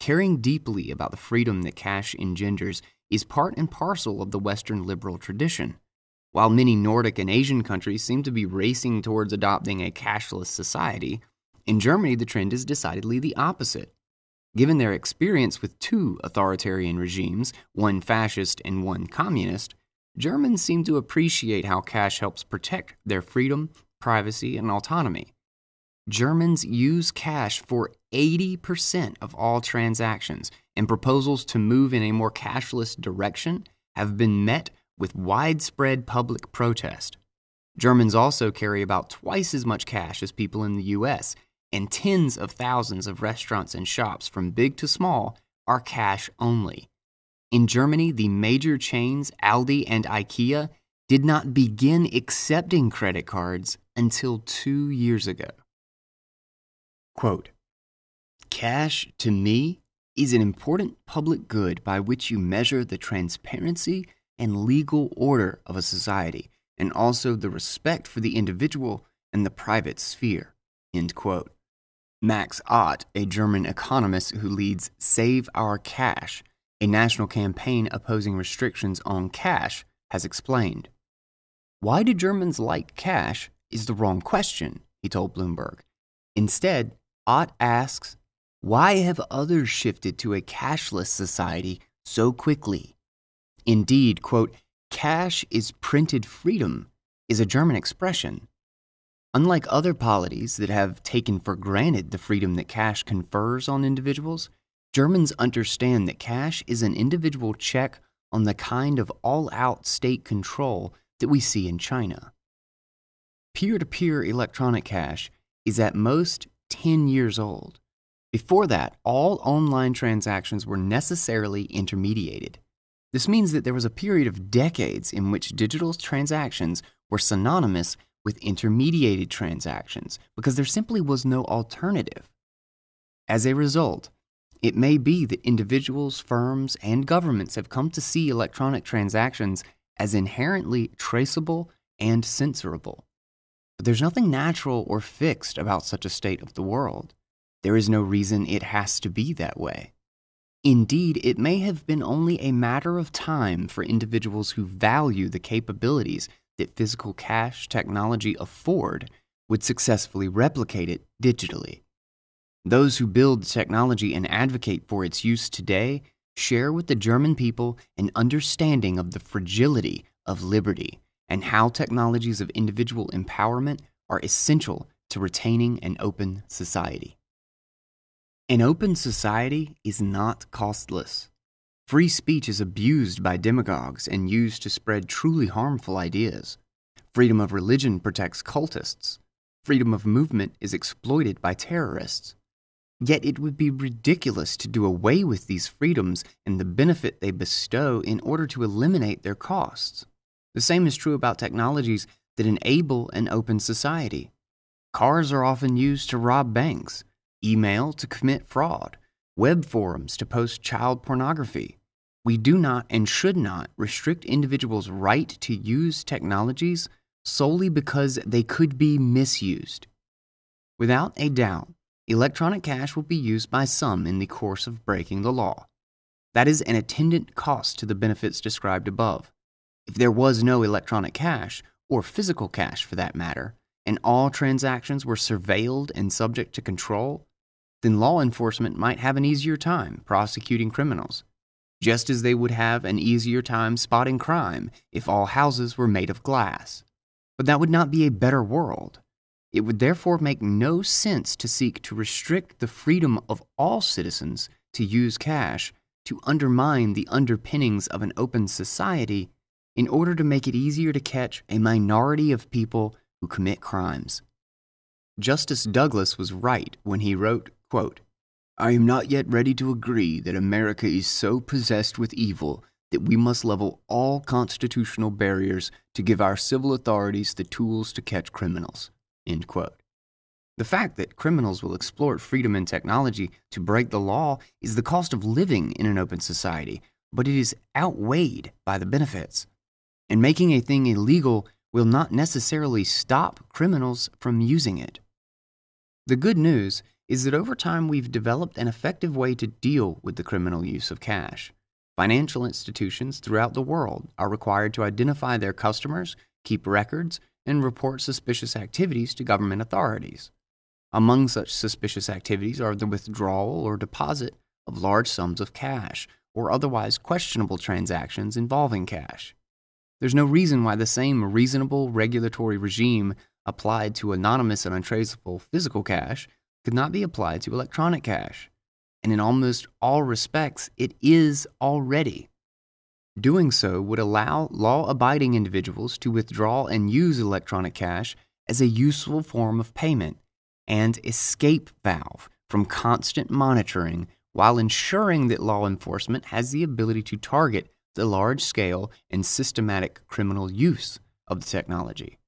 Caring deeply about the freedom that cash engenders is part and parcel of the Western liberal tradition. While many Nordic and Asian countries seem to be racing towards adopting a cashless society, in Germany the trend is decidedly the opposite. Given their experience with two authoritarian regimes, one fascist and one communist, Germans seem to appreciate how cash helps protect their freedom, privacy, and autonomy. Germans use cash for 80% of all transactions, and proposals to move in a more cashless direction have been met with widespread public protest. Germans also carry about twice as much cash as people in the US, and tens of thousands of restaurants and shops, from big to small, are cash only. In Germany, the major chains Aldi and IKEA did not begin accepting credit cards until two years ago. Quote, Cash, to me, is an important public good by which you measure the transparency and legal order of a society, and also the respect for the individual and the private sphere. End quote. Max Otte, a German economist who leads Save Our Cash, a national campaign opposing restrictions on cash, has explained. Why do Germans like cash is the wrong question, he told Bloomberg. Instead, Otte asks, why have others shifted to a cashless society so quickly? Indeed, quote, cash is printed freedom is a German expression Unlike other polities that have taken for granted the freedom that cash confers on individuals, Germans understand that cash is an individual check on the kind of all out state control that we see in China. Peer to peer electronic cash is at most 10 years old. Before that, all online transactions were necessarily intermediated. This means that there was a period of decades in which digital transactions were synonymous with intermediated transactions because there simply was no alternative. As a result, it may be that individuals, firms, and governments have come to see electronic transactions as inherently traceable and censorable. But there's nothing natural or fixed about such a state of the world. There is no reason it has to be that way. Indeed, it may have been only a matter of time for individuals who value the capabilities that physical cash technology afford would successfully replicate it digitally. Those who build technology and advocate for its use today share with the German people an understanding of the fragility of liberty and how technologies of individual empowerment are essential to retaining an open society. An open society is not costless. Free speech is abused by demagogues and used to spread truly harmful ideas. Freedom of religion protects cultists. Freedom of movement is exploited by terrorists. Yet it would be ridiculous to do away with these freedoms and the benefit they bestow in order to eliminate their costs. The same is true about technologies that enable an open society. Cars are often used to rob banks, email to commit fraud, web forums to post child pornography, we do not and should not restrict individuals' right to use technologies solely because they could be misused. Without a doubt, electronic cash will be used by some in the course of breaking the law. That is an attendant cost to the benefits described above. If there was no electronic cash, or physical cash for that matter, and all transactions were surveilled and subject to control, then law enforcement might have an easier time prosecuting criminals just as they would have an easier time spotting crime if all houses were made of glass. But that would not be a better world. It would therefore make no sense to seek to restrict the freedom of all citizens to use cash to undermine the underpinnings of an open society in order to make it easier to catch a minority of people who commit crimes. Justice Douglas was right when he wrote, quote, I am not yet ready to agree that America is so possessed with evil that we must level all constitutional barriers to give our civil authorities the tools to catch criminals. The fact that criminals will exploit freedom and technology to break the law is the cost of living in an open society, but it is outweighed by the benefits. And making a thing illegal will not necessarily stop criminals from using it. The good news is that over time we've developed an effective way to deal with the criminal use of cash. Financial institutions throughout the world are required to identify their customers, keep records, and report suspicious activities to government authorities. Among such suspicious activities are the withdrawal or deposit of large sums of cash or otherwise questionable transactions involving cash. There's no reason why the same reasonable regulatory regime applied to anonymous and untraceable physical cash could not be applied to electronic cash. And in almost all respects, it is already. Doing so would allow law abiding individuals to withdraw and use electronic cash as a useful form of payment and escape valve from constant monitoring while ensuring that law enforcement has the ability to target the large scale and systematic criminal use of the technology.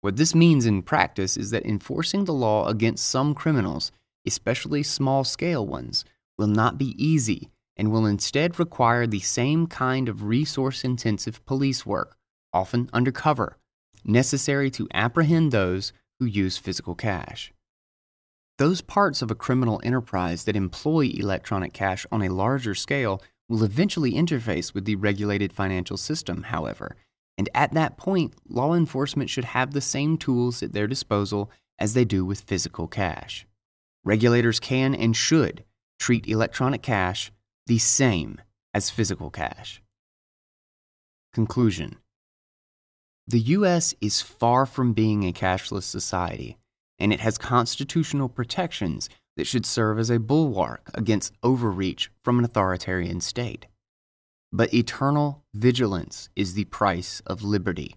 What this means in practice is that enforcing the law against some criminals, especially small scale ones, will not be easy and will instead require the same kind of resource intensive police work, often undercover, necessary to apprehend those who use physical cash. Those parts of a criminal enterprise that employ electronic cash on a larger scale will eventually interface with the regulated financial system, however, and at that point, law enforcement should have the same tools at their disposal as they do with physical cash. Regulators can and should treat electronic cash the same as physical cash. Conclusion The U.S. is far from being a cashless society and it has constitutional protections that should serve as a bulwark against overreach from an authoritarian state. But eternal vigilance is the price of liberty.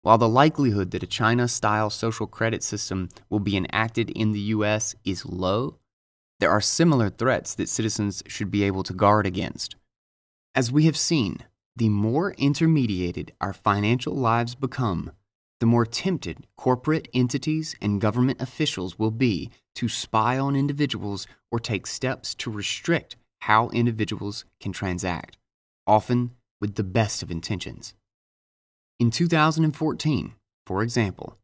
While the likelihood that a China style social credit system will be enacted in the U.S. is low, there are similar threats that citizens should be able to guard against. As we have seen, the more intermediated our financial lives become, the more tempted corporate entities and government officials will be to spy on individuals or take steps to restrict how individuals can transact, often with the best of intentions. In 2014, for example,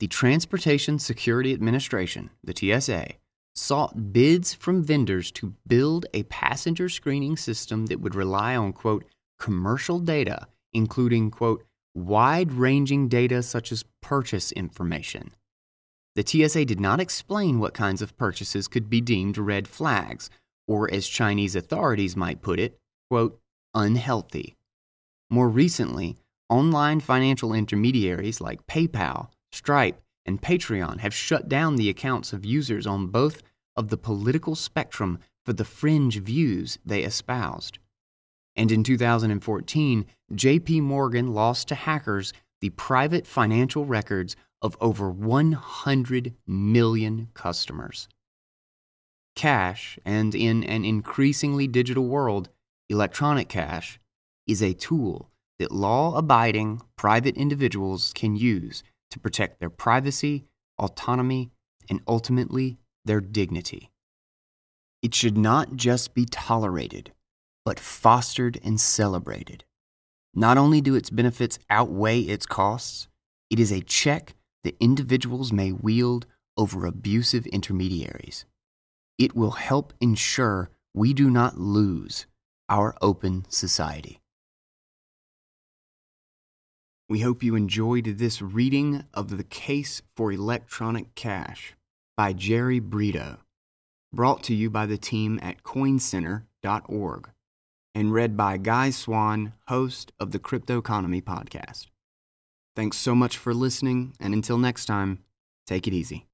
the Transportation Security Administration, the TSA, sought bids from vendors to build a passenger screening system that would rely on, quote, commercial data, including, quote, wide ranging data such as purchase information. The TSA did not explain what kinds of purchases could be deemed red flags, or as Chinese authorities might put it, quote, unhealthy. More recently, online financial intermediaries like PayPal, Stripe, and Patreon have shut down the accounts of users on both of the political spectrum for the fringe views they espoused. And in 2014, JP Morgan lost to hackers the private financial records of over 100 million customers. Cash, and in an increasingly digital world, electronic cash, is a tool that law abiding private individuals can use to protect their privacy, autonomy, and ultimately their dignity. It should not just be tolerated but fostered and celebrated. Not only do its benefits outweigh its costs, it is a check that individuals may wield over abusive intermediaries. It will help ensure we do not lose our open society. We hope you enjoyed this reading of The Case for Electronic Cash by Jerry Brito, brought to you by the team at coincenter.org and read by Guy Swan, host of the Cryptoconomy podcast. Thanks so much for listening, and until next time, take it easy.